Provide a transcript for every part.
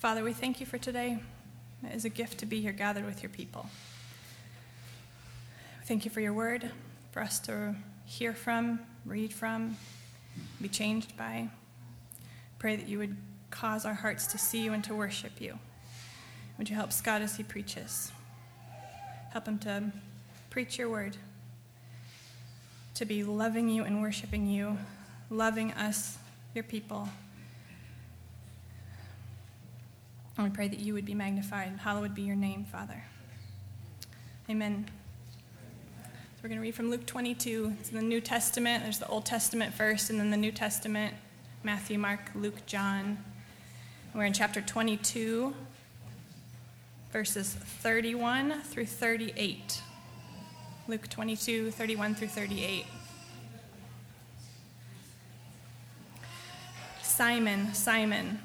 Father, we thank you for today. It is a gift to be here gathered with your people. Thank you for your word, for us to hear from, read from, be changed by. Pray that you would cause our hearts to see you and to worship you. Would you help Scott as he preaches? Help him to preach your word, to be loving you and worshiping you, loving us, your people. And we pray that you would be magnified. Hallowed be your name, Father. Amen. So we're going to read from Luke 22. It's in the New Testament. There's the Old Testament first, and then the New Testament Matthew, Mark, Luke, John. We're in chapter 22, verses 31 through 38. Luke 22, 31 through 38. Simon, Simon,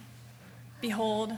behold,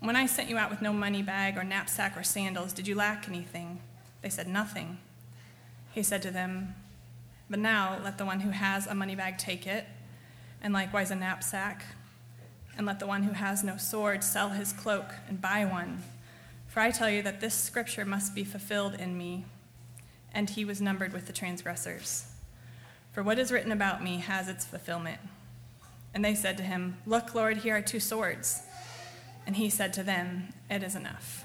When I sent you out with no money bag or knapsack or sandals, did you lack anything? They said, Nothing. He said to them, But now let the one who has a money bag take it, and likewise a knapsack, and let the one who has no sword sell his cloak and buy one. For I tell you that this scripture must be fulfilled in me. And he was numbered with the transgressors. For what is written about me has its fulfillment. And they said to him, Look, Lord, here are two swords. And he said to them, It is enough.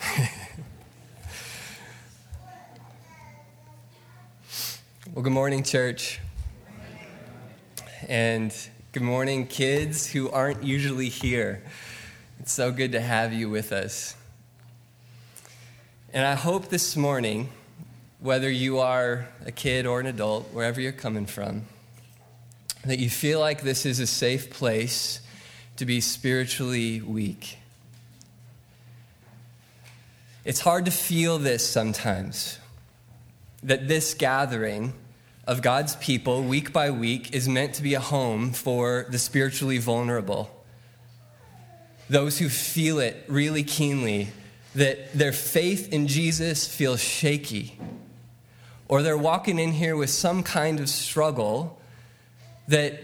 Well, good morning, church. And good morning, kids who aren't usually here. It's so good to have you with us. And I hope this morning, whether you are a kid or an adult, wherever you're coming from, that you feel like this is a safe place to be spiritually weak. It's hard to feel this sometimes that this gathering of God's people, week by week, is meant to be a home for the spiritually vulnerable. Those who feel it really keenly, that their faith in Jesus feels shaky, or they're walking in here with some kind of struggle that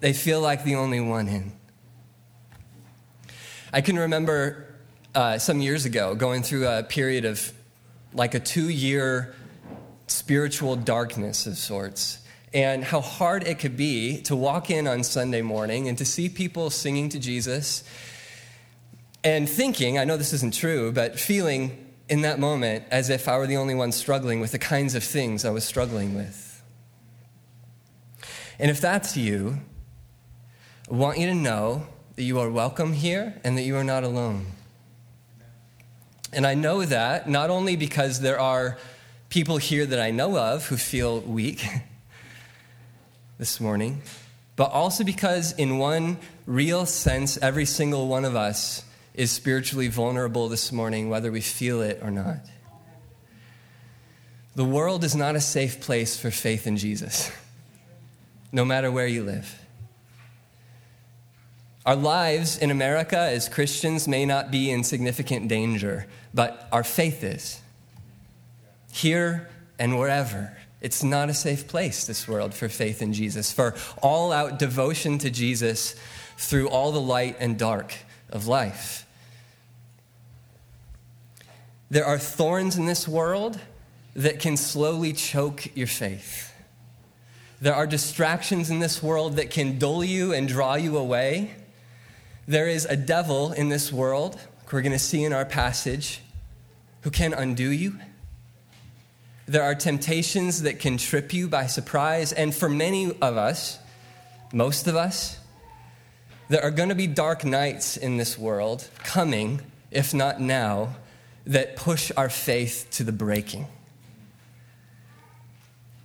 they feel like the only one in. I can remember uh, some years ago going through a period of like a two year spiritual darkness of sorts, and how hard it could be to walk in on Sunday morning and to see people singing to Jesus and thinking, I know this isn't true, but feeling in that moment as if I were the only one struggling with the kinds of things I was struggling with. And if that's you, I want you to know that you are welcome here and that you are not alone. And I know that not only because there are people here that I know of who feel weak this morning, but also because, in one real sense, every single one of us is spiritually vulnerable this morning, whether we feel it or not. The world is not a safe place for faith in Jesus, no matter where you live. Our lives in America as Christians may not be in significant danger, but our faith is. Here and wherever. It's not a safe place, this world, for faith in Jesus, for all out devotion to Jesus through all the light and dark of life. There are thorns in this world that can slowly choke your faith. There are distractions in this world that can dull you and draw you away. There is a devil in this world, we're going to see in our passage, who can undo you. There are temptations that can trip you by surprise. And for many of us, most of us, there are going to be dark nights in this world coming, if not now, that push our faith to the breaking.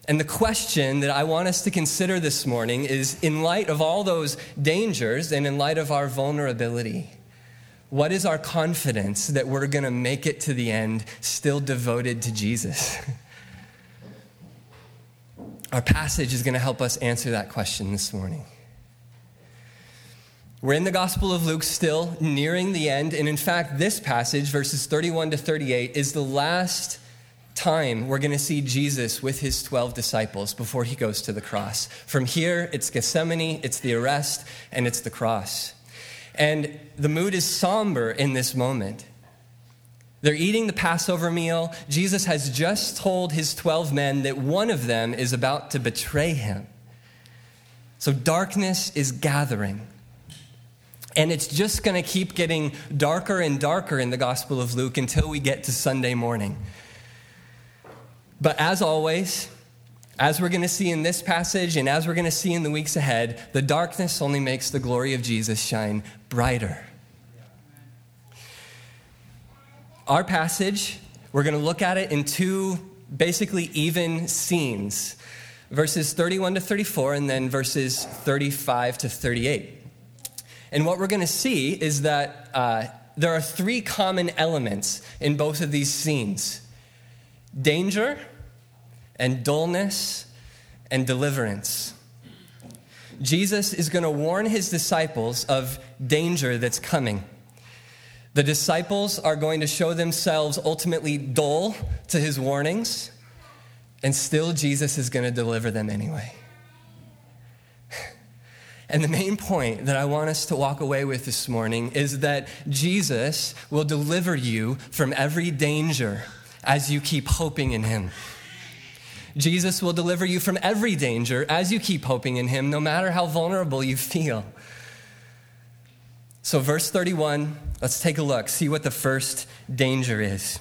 And the question that I want us to consider this morning is in light of all those dangers and in light of our vulnerability, what is our confidence that we're going to make it to the end still devoted to Jesus? Our passage is going to help us answer that question this morning. We're in the Gospel of Luke still, nearing the end. And in fact, this passage, verses 31 to 38, is the last time we're going to see Jesus with his 12 disciples before he goes to the cross. From here, it's Gethsemane, it's the arrest, and it's the cross. And the mood is somber in this moment. They're eating the Passover meal. Jesus has just told his 12 men that one of them is about to betray him. So darkness is gathering. And it's just going to keep getting darker and darker in the Gospel of Luke until we get to Sunday morning. But as always, as we're going to see in this passage and as we're going to see in the weeks ahead, the darkness only makes the glory of Jesus shine brighter. Our passage, we're going to look at it in two basically even scenes verses 31 to 34 and then verses 35 to 38. And what we're going to see is that uh, there are three common elements in both of these scenes danger and dullness and deliverance. Jesus is going to warn his disciples of danger that's coming. The disciples are going to show themselves ultimately dull to his warnings, and still Jesus is going to deliver them anyway. And the main point that I want us to walk away with this morning is that Jesus will deliver you from every danger as you keep hoping in him. Jesus will deliver you from every danger as you keep hoping in him, no matter how vulnerable you feel. So, verse 31, let's take a look, see what the first danger is.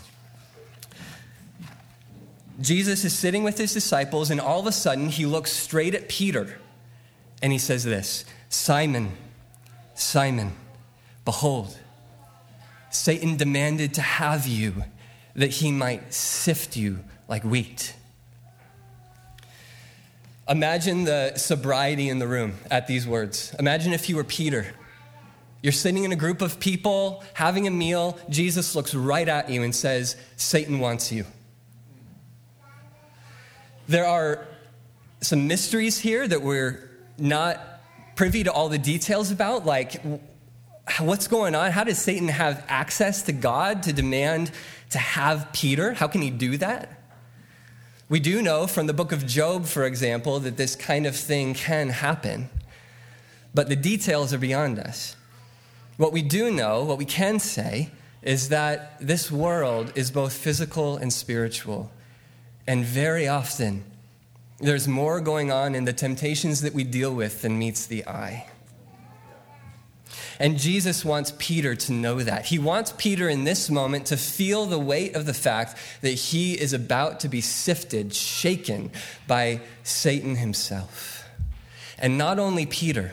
Jesus is sitting with his disciples, and all of a sudden, he looks straight at Peter and he says this Simon, Simon, behold, Satan demanded to have you that he might sift you like wheat. Imagine the sobriety in the room at these words. Imagine if you were Peter. You're sitting in a group of people having a meal. Jesus looks right at you and says, Satan wants you. There are some mysteries here that we're not privy to all the details about, like what's going on? How does Satan have access to God to demand to have Peter? How can he do that? We do know from the book of Job, for example, that this kind of thing can happen, but the details are beyond us. What we do know, what we can say, is that this world is both physical and spiritual. And very often, there's more going on in the temptations that we deal with than meets the eye. And Jesus wants Peter to know that. He wants Peter in this moment to feel the weight of the fact that he is about to be sifted, shaken by Satan himself. And not only Peter.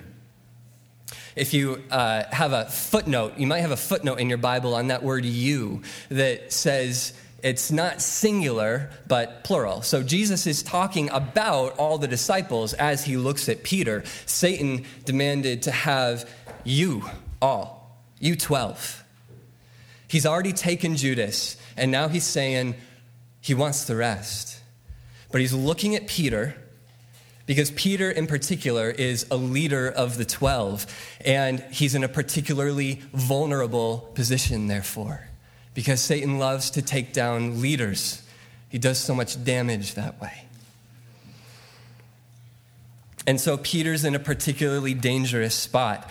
If you uh, have a footnote, you might have a footnote in your Bible on that word you that says, it's not singular, but plural. So Jesus is talking about all the disciples as he looks at Peter. Satan demanded to have you all, you 12. He's already taken Judas, and now he's saying he wants the rest. But he's looking at Peter because Peter, in particular, is a leader of the 12, and he's in a particularly vulnerable position, therefore, because Satan loves to take down leaders. He does so much damage that way. And so Peter's in a particularly dangerous spot.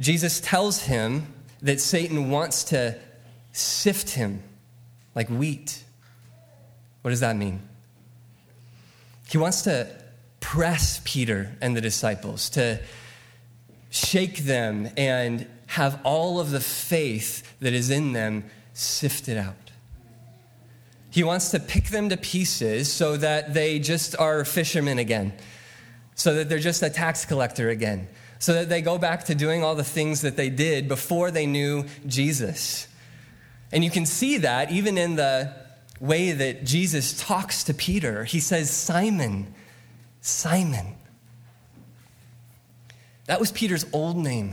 Jesus tells him that Satan wants to sift him like wheat. What does that mean? He wants to press Peter and the disciples, to shake them and have all of the faith that is in them sifted out. He wants to pick them to pieces so that they just are fishermen again, so that they're just a tax collector again, so that they go back to doing all the things that they did before they knew Jesus. And you can see that even in the way that Jesus talks to Peter. He says, Simon, Simon. That was Peter's old name.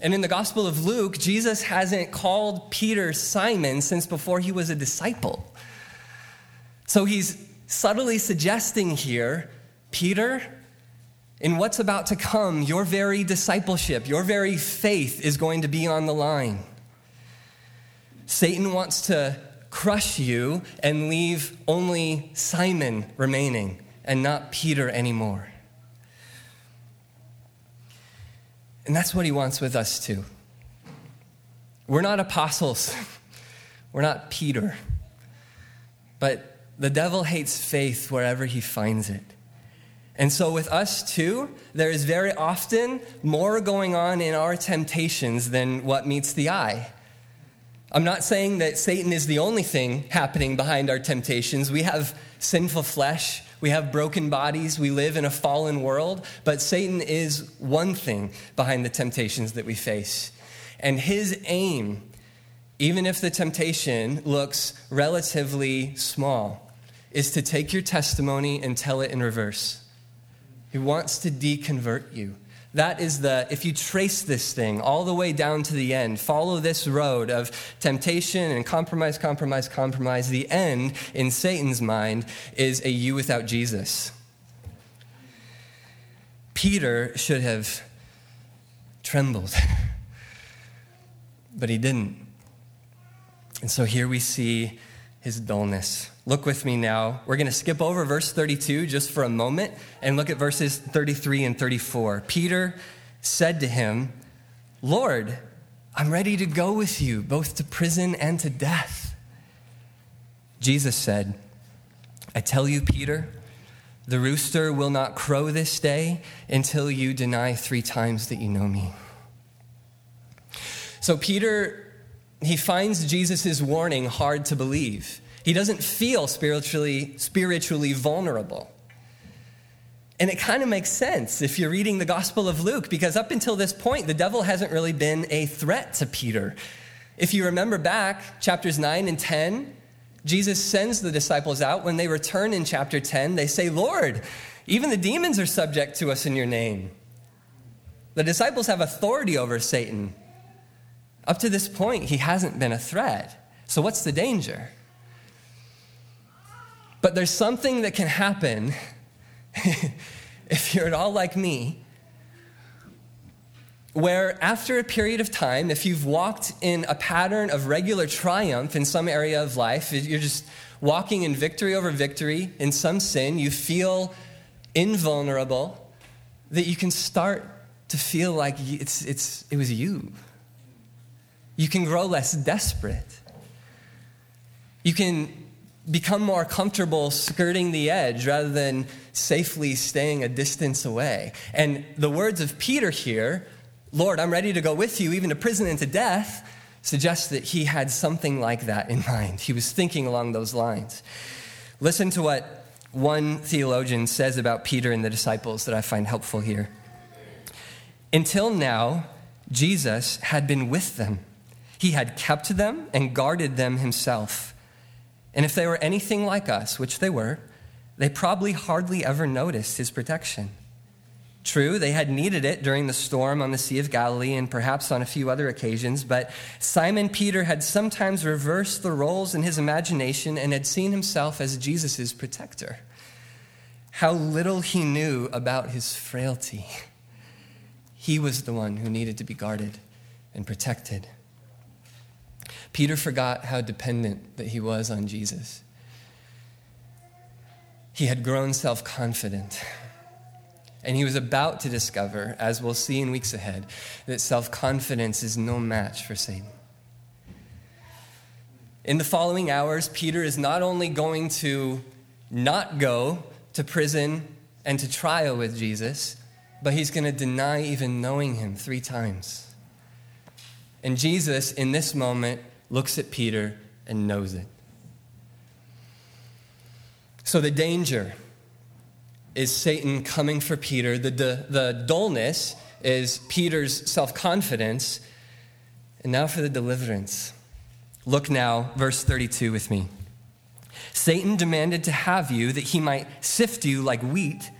And in the Gospel of Luke, Jesus hasn't called Peter Simon since before he was a disciple. So he's subtly suggesting here, Peter, in what's about to come, your very discipleship, your very faith is going to be on the line. Satan wants to crush you and leave only Simon remaining and not Peter anymore. And that's what he wants with us too. We're not apostles, we're not Peter. But the devil hates faith wherever he finds it. And so, with us too, there is very often more going on in our temptations than what meets the eye. I'm not saying that Satan is the only thing happening behind our temptations. We have sinful flesh, we have broken bodies, we live in a fallen world, but Satan is one thing behind the temptations that we face. And his aim, even if the temptation looks relatively small, is to take your testimony and tell it in reverse. He wants to deconvert you. That is the, if you trace this thing all the way down to the end, follow this road of temptation and compromise, compromise, compromise, the end in Satan's mind is a you without Jesus. Peter should have trembled, but he didn't. And so here we see his dullness. Look with me now. We're going to skip over verse 32 just for a moment and look at verses 33 and 34. Peter said to him, Lord, I'm ready to go with you, both to prison and to death. Jesus said, I tell you, Peter, the rooster will not crow this day until you deny three times that you know me. So, Peter, he finds Jesus' warning hard to believe. He doesn't feel spiritually, spiritually vulnerable. And it kind of makes sense if you're reading the Gospel of Luke, because up until this point, the devil hasn't really been a threat to Peter. If you remember back, chapters 9 and 10, Jesus sends the disciples out. When they return in chapter 10, they say, Lord, even the demons are subject to us in your name. The disciples have authority over Satan. Up to this point, he hasn't been a threat. So, what's the danger? But there's something that can happen if you're at all like me, where after a period of time, if you've walked in a pattern of regular triumph in some area of life, you're just walking in victory over victory in some sin, you feel invulnerable, that you can start to feel like it's, it's, it was you. You can grow less desperate. You can become more comfortable skirting the edge rather than safely staying a distance away. And the words of Peter here, Lord, I'm ready to go with you, even to prison and to death, suggests that he had something like that in mind. He was thinking along those lines. Listen to what one theologian says about Peter and the disciples that I find helpful here. Until now, Jesus had been with them. He had kept them and guarded them himself. And if they were anything like us, which they were, they probably hardly ever noticed his protection. True, they had needed it during the storm on the Sea of Galilee and perhaps on a few other occasions, but Simon Peter had sometimes reversed the roles in his imagination and had seen himself as Jesus' protector. How little he knew about his frailty. He was the one who needed to be guarded and protected. Peter forgot how dependent that he was on Jesus. He had grown self confident. And he was about to discover, as we'll see in weeks ahead, that self confidence is no match for Satan. In the following hours, Peter is not only going to not go to prison and to trial with Jesus, but he's going to deny even knowing him three times. And Jesus, in this moment, looks at Peter and knows it. So, the danger is Satan coming for Peter. The, the, the dullness is Peter's self confidence. And now for the deliverance. Look now, verse 32 with me. Satan demanded to have you that he might sift you like wheat,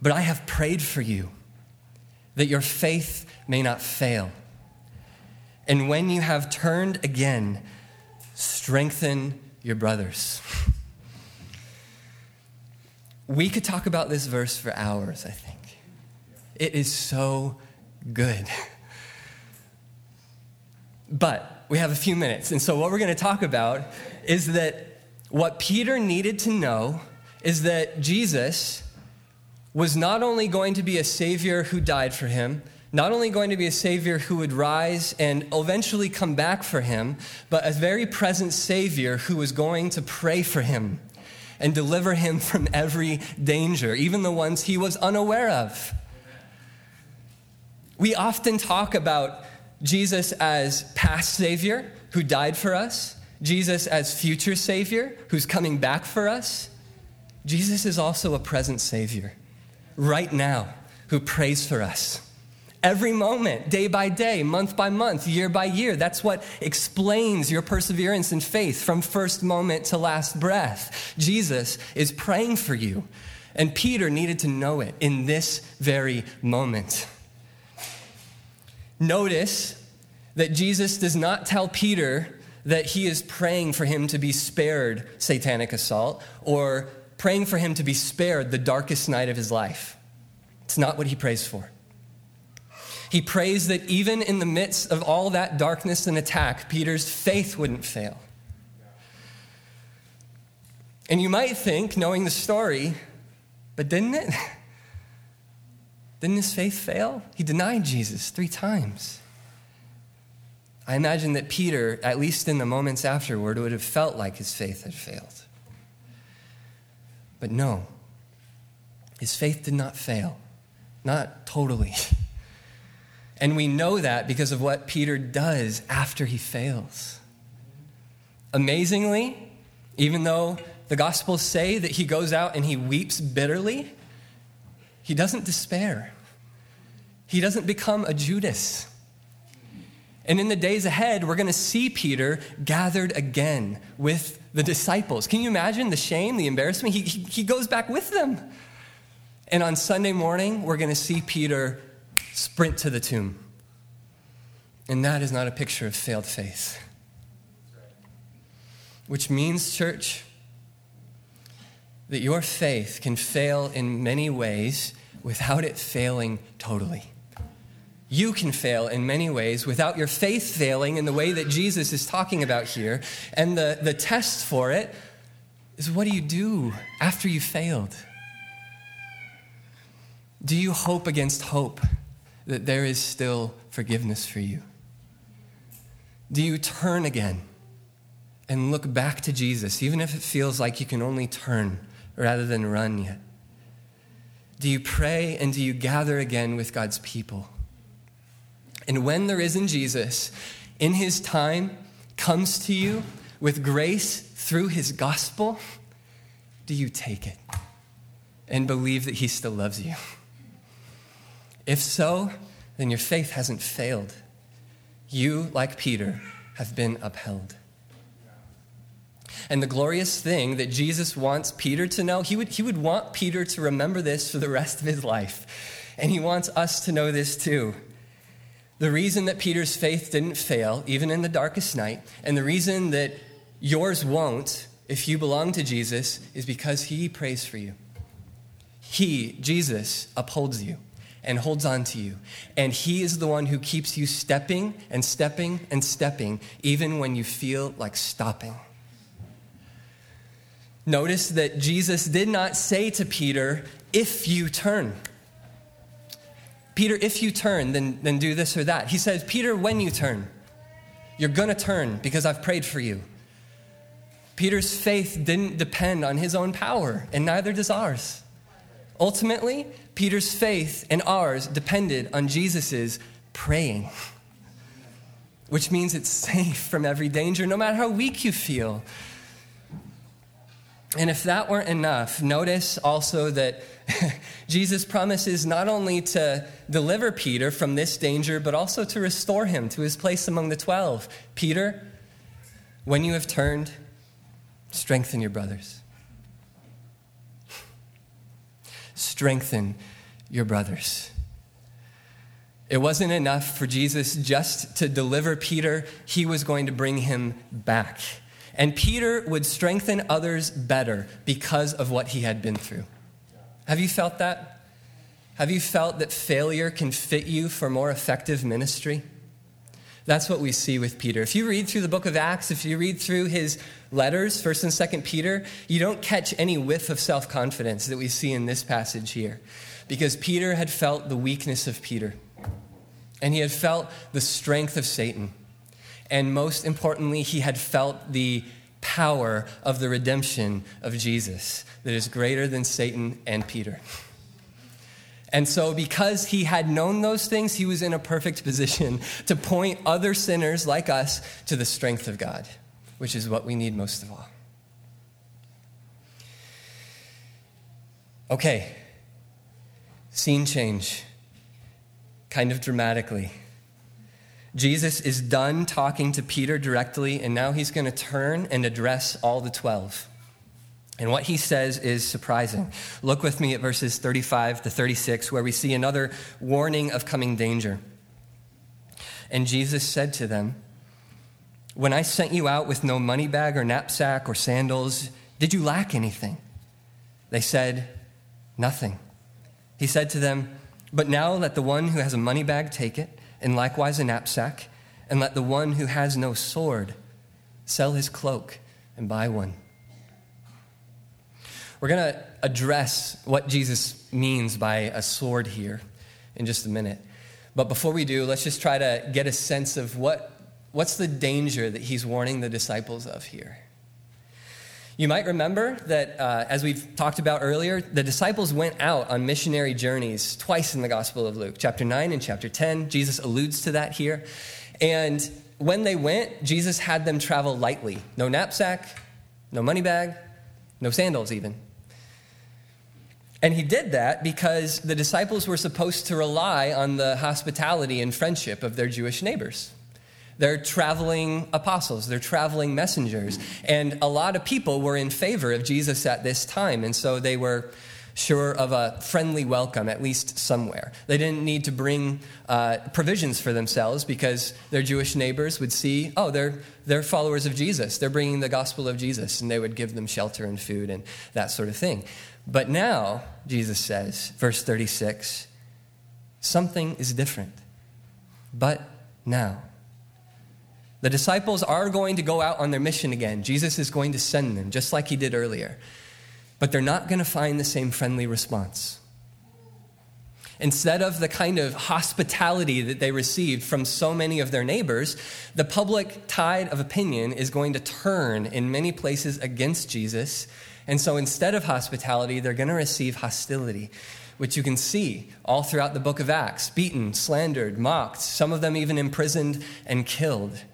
but I have prayed for you that your faith may not fail. And when you have turned again, strengthen your brothers. We could talk about this verse for hours, I think. It is so good. But we have a few minutes. And so, what we're going to talk about is that what Peter needed to know is that Jesus was not only going to be a Savior who died for him, not only going to be a Savior who would rise and eventually come back for him, but a very present Savior who was going to pray for him and deliver him from every danger, even the ones he was unaware of. We often talk about Jesus as past Savior who died for us, Jesus as future Savior who's coming back for us. Jesus is also a present Savior right now who prays for us. Every moment, day by day, month by month, year by year. That's what explains your perseverance and faith from first moment to last breath. Jesus is praying for you. And Peter needed to know it in this very moment. Notice that Jesus does not tell Peter that he is praying for him to be spared satanic assault or praying for him to be spared the darkest night of his life. It's not what he prays for. He prays that even in the midst of all that darkness and attack, Peter's faith wouldn't fail. And you might think, knowing the story, but didn't it? Didn't his faith fail? He denied Jesus three times. I imagine that Peter, at least in the moments afterward, would have felt like his faith had failed. But no, his faith did not fail, not totally. And we know that because of what Peter does after he fails. Amazingly, even though the Gospels say that he goes out and he weeps bitterly, he doesn't despair. He doesn't become a Judas. And in the days ahead, we're going to see Peter gathered again with the disciples. Can you imagine the shame, the embarrassment? He, he, he goes back with them. And on Sunday morning, we're going to see Peter sprint to the tomb. And that is not a picture of failed faith. Which means, church, that your faith can fail in many ways without it failing totally. You can fail in many ways without your faith failing in the way that Jesus is talking about here. And the, the test for it is what do you do after you failed? Do you hope against hope that there is still forgiveness for you? Do you turn again and look back to Jesus, even if it feels like you can only turn rather than run yet? Do you pray and do you gather again with God's people? And when there is in Jesus, in his time, comes to you with grace through his gospel, do you take it and believe that he still loves you? If so, then your faith hasn't failed. You, like Peter, have been upheld. And the glorious thing that Jesus wants Peter to know, he would, he would want Peter to remember this for the rest of his life. And he wants us to know this too. The reason that Peter's faith didn't fail, even in the darkest night, and the reason that yours won't if you belong to Jesus, is because he prays for you. He, Jesus, upholds you and holds on to you. And He is the one who keeps you stepping and stepping and stepping, even when you feel like stopping. Notice that Jesus did not say to Peter, if you turn. Peter, if you turn, then, then do this or that. He says, Peter, when you turn, you're going to turn because I've prayed for you. Peter's faith didn't depend on his own power, and neither does ours. Ultimately, Peter's faith and ours depended on Jesus' praying, which means it's safe from every danger, no matter how weak you feel. And if that weren't enough, notice also that Jesus promises not only to deliver Peter from this danger, but also to restore him to his place among the twelve. Peter, when you have turned, strengthen your brothers. Strengthen your brothers. It wasn't enough for Jesus just to deliver Peter, he was going to bring him back. And Peter would strengthen others better because of what he had been through. Have you felt that? Have you felt that failure can fit you for more effective ministry? That's what we see with Peter. If you read through the book of Acts, if you read through his letters, 1st and 2nd Peter, you don't catch any whiff of self confidence that we see in this passage here. Because Peter had felt the weakness of Peter, and he had felt the strength of Satan. And most importantly, he had felt the power of the redemption of Jesus that is greater than Satan and Peter. And so, because he had known those things, he was in a perfect position to point other sinners like us to the strength of God, which is what we need most of all. Okay, scene change, kind of dramatically. Jesus is done talking to Peter directly, and now he's going to turn and address all the 12. And what he says is surprising. Look with me at verses 35 to 36, where we see another warning of coming danger. And Jesus said to them, When I sent you out with no money bag or knapsack or sandals, did you lack anything? They said, Nothing. He said to them, But now let the one who has a money bag take it and likewise a knapsack, and let the one who has no sword sell his cloak and buy one. We're going to address what Jesus means by a sword here in just a minute. But before we do, let's just try to get a sense of what, what's the danger that he's warning the disciples of here. You might remember that, uh, as we've talked about earlier, the disciples went out on missionary journeys twice in the Gospel of Luke, chapter 9 and chapter 10. Jesus alludes to that here. And when they went, Jesus had them travel lightly no knapsack, no money bag, no sandals, even. And he did that because the disciples were supposed to rely on the hospitality and friendship of their Jewish neighbors. They're traveling apostles, they're traveling messengers. And a lot of people were in favor of Jesus at this time. And so they were sure of a friendly welcome, at least somewhere. They didn't need to bring uh, provisions for themselves because their Jewish neighbors would see, oh, they're, they're followers of Jesus. They're bringing the gospel of Jesus, and they would give them shelter and food and that sort of thing. But now, Jesus says, verse 36, something is different. But now. The disciples are going to go out on their mission again. Jesus is going to send them, just like he did earlier. But they're not going to find the same friendly response. Instead of the kind of hospitality that they received from so many of their neighbors, the public tide of opinion is going to turn in many places against Jesus. And so instead of hospitality, they're going to receive hostility, which you can see all throughout the book of Acts beaten, slandered, mocked, some of them even imprisoned and killed.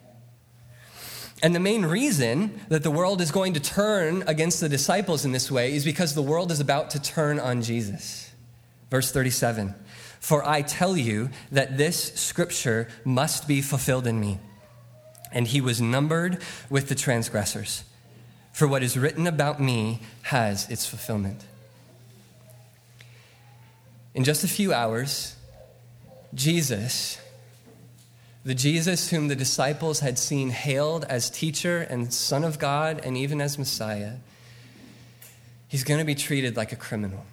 And the main reason that the world is going to turn against the disciples in this way is because the world is about to turn on Jesus. Verse 37 For I tell you that this scripture must be fulfilled in me. And he was numbered with the transgressors. For what is written about me has its fulfillment. In just a few hours, Jesus the Jesus whom the disciples had seen hailed as teacher and Son of God and even as Messiah, he's going to be treated like a criminal.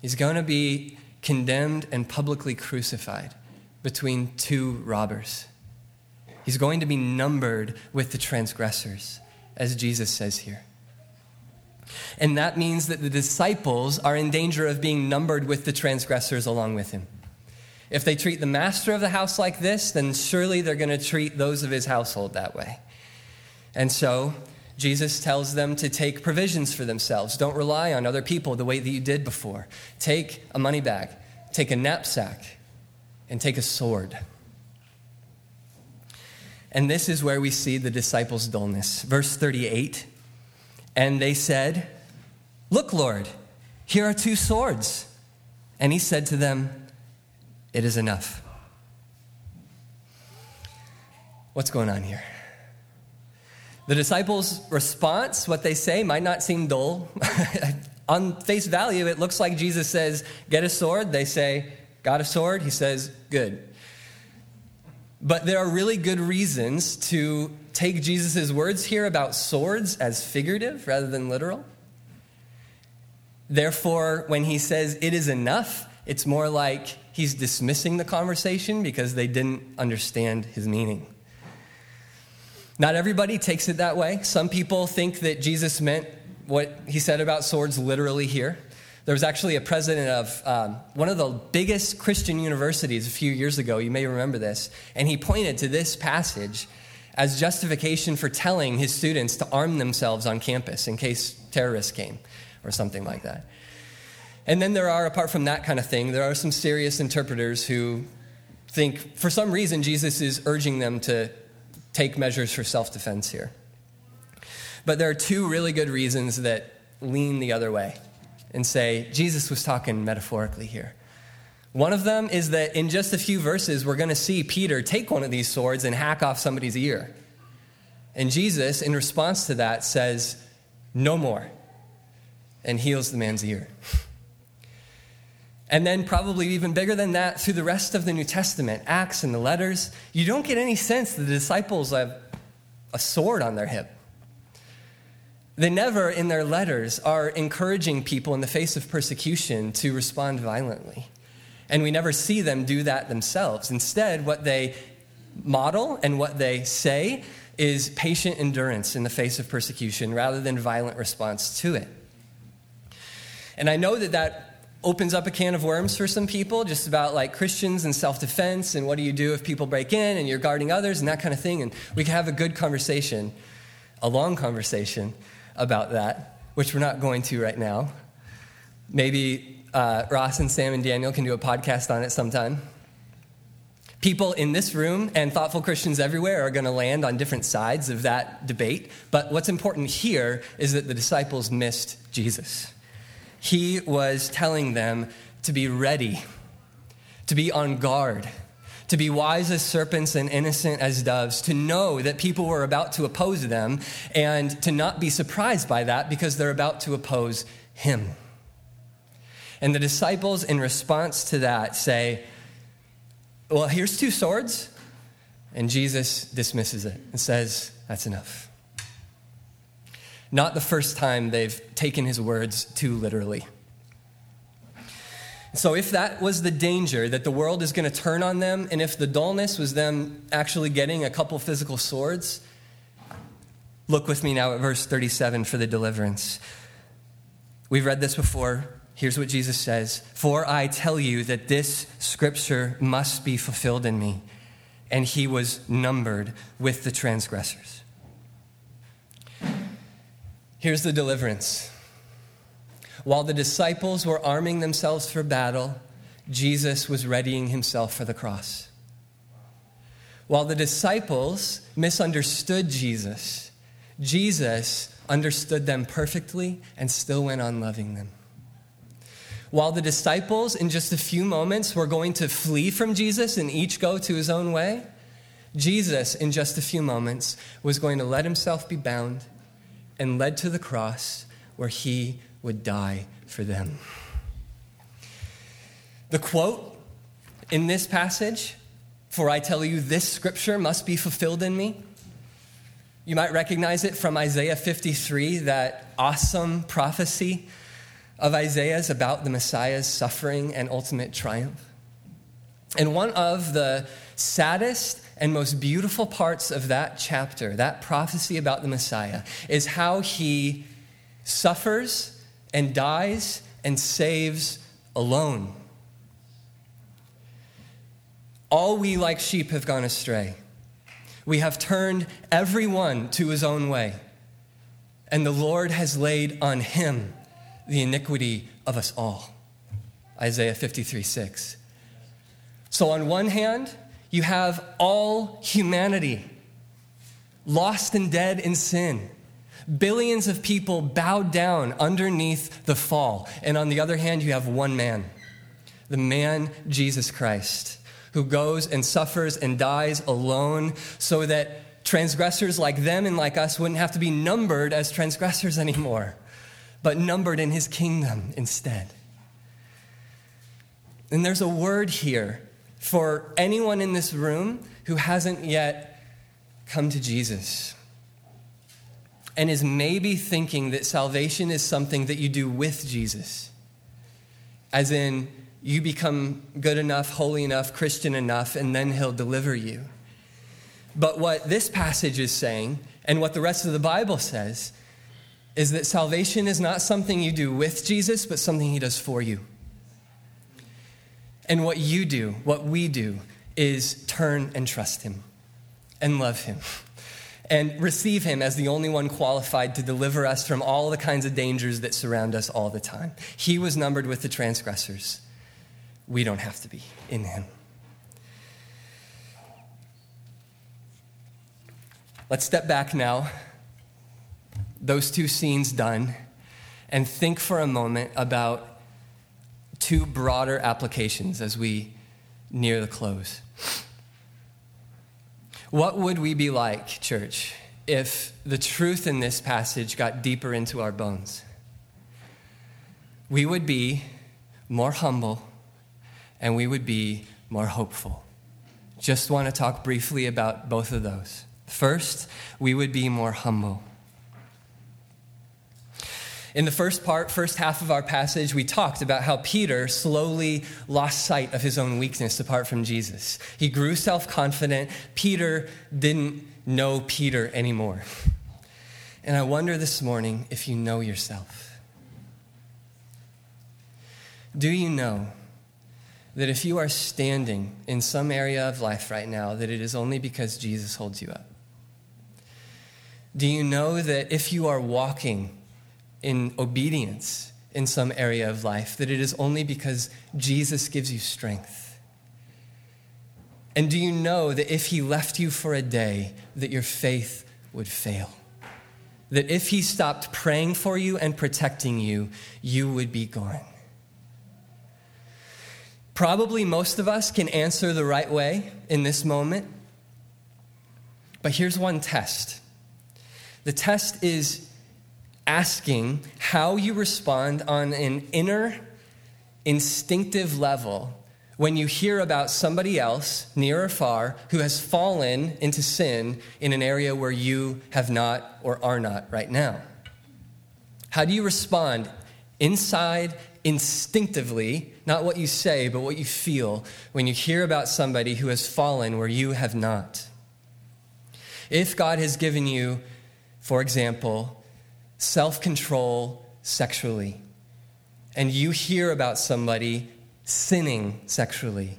He's going to be condemned and publicly crucified between two robbers. He's going to be numbered with the transgressors, as Jesus says here. And that means that the disciples are in danger of being numbered with the transgressors along with him. If they treat the master of the house like this, then surely they're going to treat those of his household that way. And so, Jesus tells them to take provisions for themselves. Don't rely on other people the way that you did before. Take a money bag, take a knapsack, and take a sword. And this is where we see the disciples' dullness. Verse 38 And they said, Look, Lord, here are two swords. And he said to them, It is enough. What's going on here? The disciples' response, what they say, might not seem dull. on face value, it looks like Jesus says, Get a sword. They say, Got a sword? He says, Good. But there are really good reasons to take Jesus' words here about swords as figurative rather than literal. Therefore, when he says it is enough, it's more like he's dismissing the conversation because they didn't understand his meaning. Not everybody takes it that way. Some people think that Jesus meant what he said about swords literally here. There was actually a president of um, one of the biggest Christian universities a few years ago. You may remember this. And he pointed to this passage as justification for telling his students to arm themselves on campus in case terrorists came or something like that. And then there are, apart from that kind of thing, there are some serious interpreters who think for some reason Jesus is urging them to take measures for self defense here. But there are two really good reasons that lean the other way and say Jesus was talking metaphorically here. One of them is that in just a few verses, we're going to see Peter take one of these swords and hack off somebody's ear. And Jesus, in response to that, says, No more, and heals the man's ear. And then, probably even bigger than that, through the rest of the New Testament, Acts and the letters, you don't get any sense that the disciples have a sword on their hip. They never, in their letters, are encouraging people in the face of persecution to respond violently. And we never see them do that themselves. Instead, what they model and what they say is patient endurance in the face of persecution rather than violent response to it. And I know that that opens up a can of worms for some people, just about like Christians and self defense and what do you do if people break in and you're guarding others and that kind of thing. And we can have a good conversation, a long conversation about that, which we're not going to right now. Maybe uh, Ross and Sam and Daniel can do a podcast on it sometime. People in this room and thoughtful Christians everywhere are going to land on different sides of that debate. But what's important here is that the disciples missed Jesus. He was telling them to be ready, to be on guard, to be wise as serpents and innocent as doves, to know that people were about to oppose them, and to not be surprised by that because they're about to oppose him. And the disciples, in response to that, say, Well, here's two swords. And Jesus dismisses it and says, That's enough. Not the first time they've taken his words too literally. So, if that was the danger that the world is going to turn on them, and if the dullness was them actually getting a couple physical swords, look with me now at verse 37 for the deliverance. We've read this before. Here's what Jesus says For I tell you that this scripture must be fulfilled in me. And he was numbered with the transgressors. Here's the deliverance. While the disciples were arming themselves for battle, Jesus was readying himself for the cross. While the disciples misunderstood Jesus, Jesus understood them perfectly and still went on loving them. While the disciples, in just a few moments, were going to flee from Jesus and each go to his own way, Jesus, in just a few moments, was going to let himself be bound and led to the cross where he would die for them. The quote in this passage, for I tell you, this scripture must be fulfilled in me. You might recognize it from Isaiah 53, that awesome prophecy of Isaiah's about the Messiah's suffering and ultimate triumph. And one of the saddest and most beautiful parts of that chapter, that prophecy about the Messiah, is how he suffers and dies and saves alone. All we like sheep have gone astray. We have turned everyone to his own way. And the Lord has laid on him the iniquity of us all. Isaiah 53 6. So, on one hand, you have all humanity lost and dead in sin, Billions of people bowed down underneath the fall. And on the other hand, you have one man, the man Jesus Christ, who goes and suffers and dies alone so that transgressors like them and like us wouldn't have to be numbered as transgressors anymore, but numbered in his kingdom instead. And there's a word here for anyone in this room who hasn't yet come to Jesus and is maybe thinking that salvation is something that you do with Jesus. As in, you become good enough, holy enough, Christian enough, and then he'll deliver you. But what this passage is saying, and what the rest of the Bible says, is that salvation is not something you do with Jesus, but something he does for you. And what you do, what we do, is turn and trust him and love him and receive him as the only one qualified to deliver us from all the kinds of dangers that surround us all the time. He was numbered with the transgressors. We don't have to be in him. Let's step back now, those two scenes done, and think for a moment about two broader applications as we near the close. What would we be like, church, if the truth in this passage got deeper into our bones? We would be more humble and we would be more hopeful. Just want to talk briefly about both of those. First, we would be more humble. In the first part, first half of our passage, we talked about how Peter slowly lost sight of his own weakness apart from Jesus. He grew self confident. Peter didn't know Peter anymore. And I wonder this morning if you know yourself. Do you know that if you are standing in some area of life right now, that it is only because Jesus holds you up? Do you know that if you are walking in obedience in some area of life, that it is only because Jesus gives you strength. And do you know that if he left you for a day, that your faith would fail? That if he stopped praying for you and protecting you, you would be gone. Probably most of us can answer the right way in this moment. But here's one test the test is asking how you respond on an inner, instinctive level when you hear about somebody else, near or far, who has fallen into sin in an area where you have not or are not right now. How do you respond inside, instinctively, not what you say, but what you feel, when you hear about somebody who has fallen where you have not? If God has given you, for example, self control sexually, and you hear about somebody sinning sexually,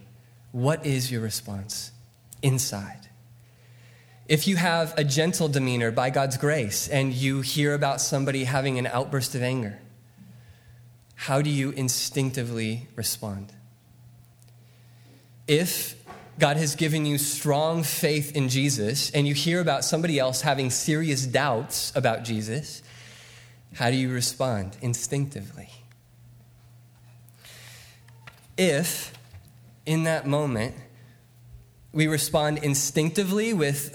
what is your response inside? If you have a gentle demeanor by God's grace and you hear about somebody having an outburst of anger, how do you instinctively respond? If God has given you strong faith in Jesus and you hear about somebody else having serious doubts about Jesus, how do you respond instinctively? If, in that moment, we respond instinctively with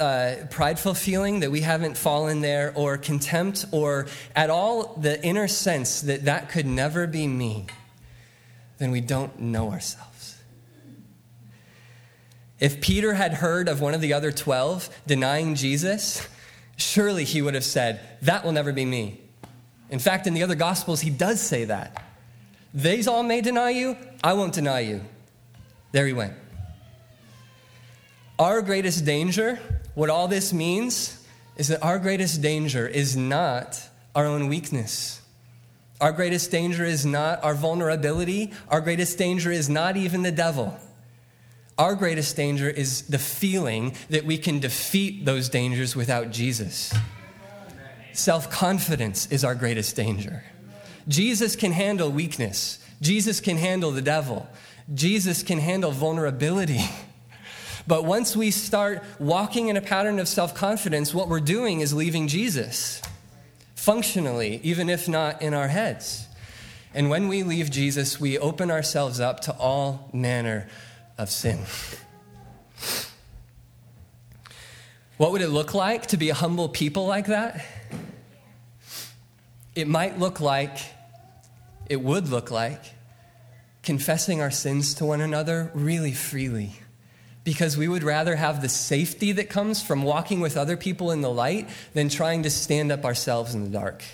prideful feeling that we haven't fallen there, or contempt, or at all the inner sense that that could never be me, then we don't know ourselves. If Peter had heard of one of the other 12 denying Jesus, surely he would have said, That will never be me. In fact, in the other Gospels, he does say that. These all may deny you, I won't deny you. There he went. Our greatest danger, what all this means, is that our greatest danger is not our own weakness. Our greatest danger is not our vulnerability. Our greatest danger is not even the devil. Our greatest danger is the feeling that we can defeat those dangers without Jesus. Self confidence is our greatest danger. Jesus can handle weakness, Jesus can handle the devil, Jesus can handle vulnerability. But once we start walking in a pattern of self confidence, what we're doing is leaving Jesus. functionally, even if not in our heads. And when we leave Jesus, we open ourselves up to all manner of sin. What would it look like to be a humble people like that? It might look like, it would look like, confessing our sins to one another really freely. Because we would rather have the safety that comes from walking with other people in the light than trying to stand up ourselves in the dark.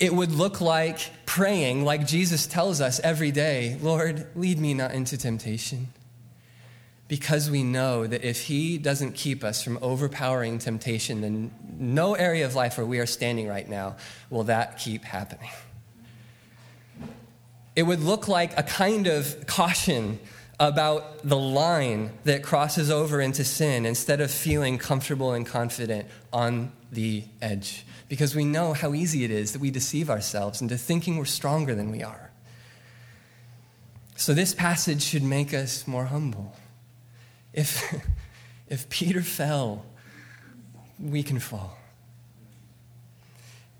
It would look like praying, like Jesus tells us every day Lord, lead me not into temptation because we know that if He doesn't keep us from overpowering temptation, then no area of life where we are standing right now will that keep happening. It would look like a kind of caution about the line that crosses over into sin instead of feeling comfortable and confident on the edge. Because we know how easy it is that we deceive ourselves into thinking we're stronger than we are. So, this passage should make us more humble. If, if Peter fell, we can fall.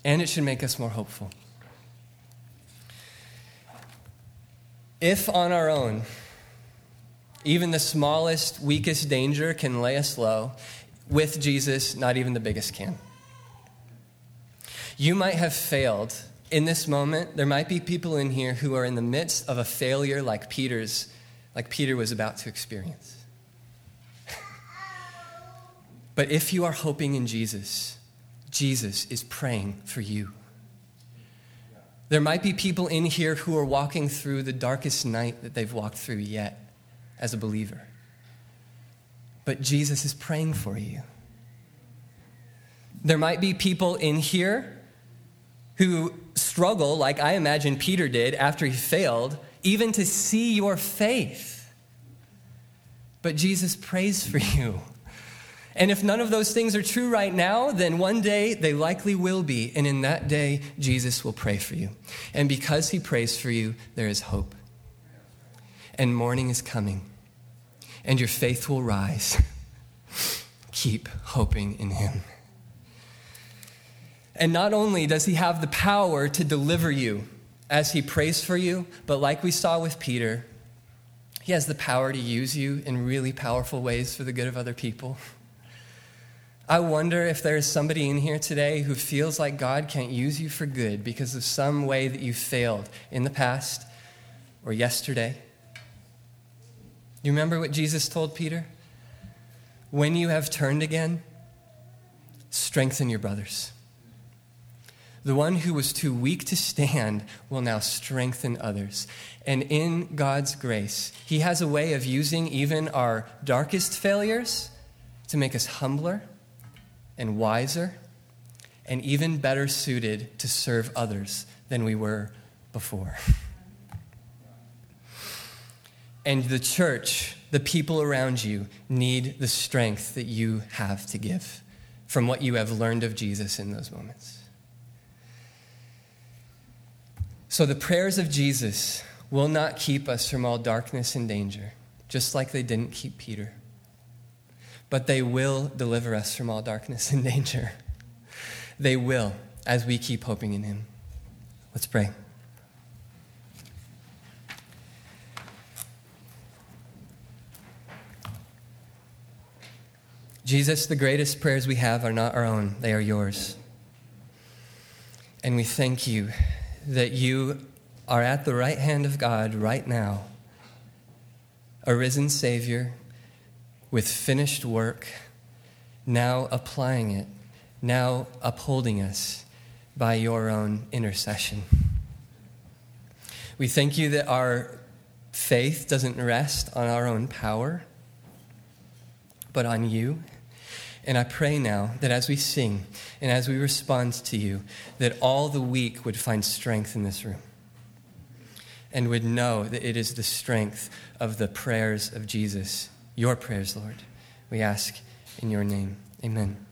And it should make us more hopeful. If on our own, even the smallest, weakest danger can lay us low, with Jesus, not even the biggest can. You might have failed in this moment. There might be people in here who are in the midst of a failure like Peter's, like Peter was about to experience. But if you are hoping in Jesus, Jesus is praying for you. There might be people in here who are walking through the darkest night that they've walked through yet as a believer. But Jesus is praying for you. There might be people in here who struggle, like I imagine Peter did after he failed, even to see your faith. But Jesus prays for you. And if none of those things are true right now, then one day they likely will be. And in that day, Jesus will pray for you. And because he prays for you, there is hope. And morning is coming. And your faith will rise. Keep hoping in him. And not only does he have the power to deliver you as he prays for you, but like we saw with Peter, he has the power to use you in really powerful ways for the good of other people. I wonder if there's somebody in here today who feels like God can't use you for good because of some way that you failed in the past or yesterday. You remember what Jesus told Peter? When you have turned again, strengthen your brothers. The one who was too weak to stand will now strengthen others. And in God's grace, He has a way of using even our darkest failures to make us humbler and wiser and even better suited to serve others than we were before. And the church, the people around you, need the strength that you have to give from what you have learned of Jesus in those moments. So the prayers of Jesus will not keep us from all darkness and danger, just like they didn't keep Peter but they will deliver us from all darkness and danger. They will, as we keep hoping in Him. Let's pray. Jesus, the greatest prayers we have are not our own, they are yours. And we thank you that you are at the right hand of God right now, a risen Savior with finished work, now applying it, now upholding us by your own intercession. We thank you that our faith doesn't rest on our own power, but on you. And I pray now that as we sing and as we respond to you, that all the weak would find strength in this room and would know that it is the strength of the prayers of Jesus your prayers, Lord. We ask in your name. Amen.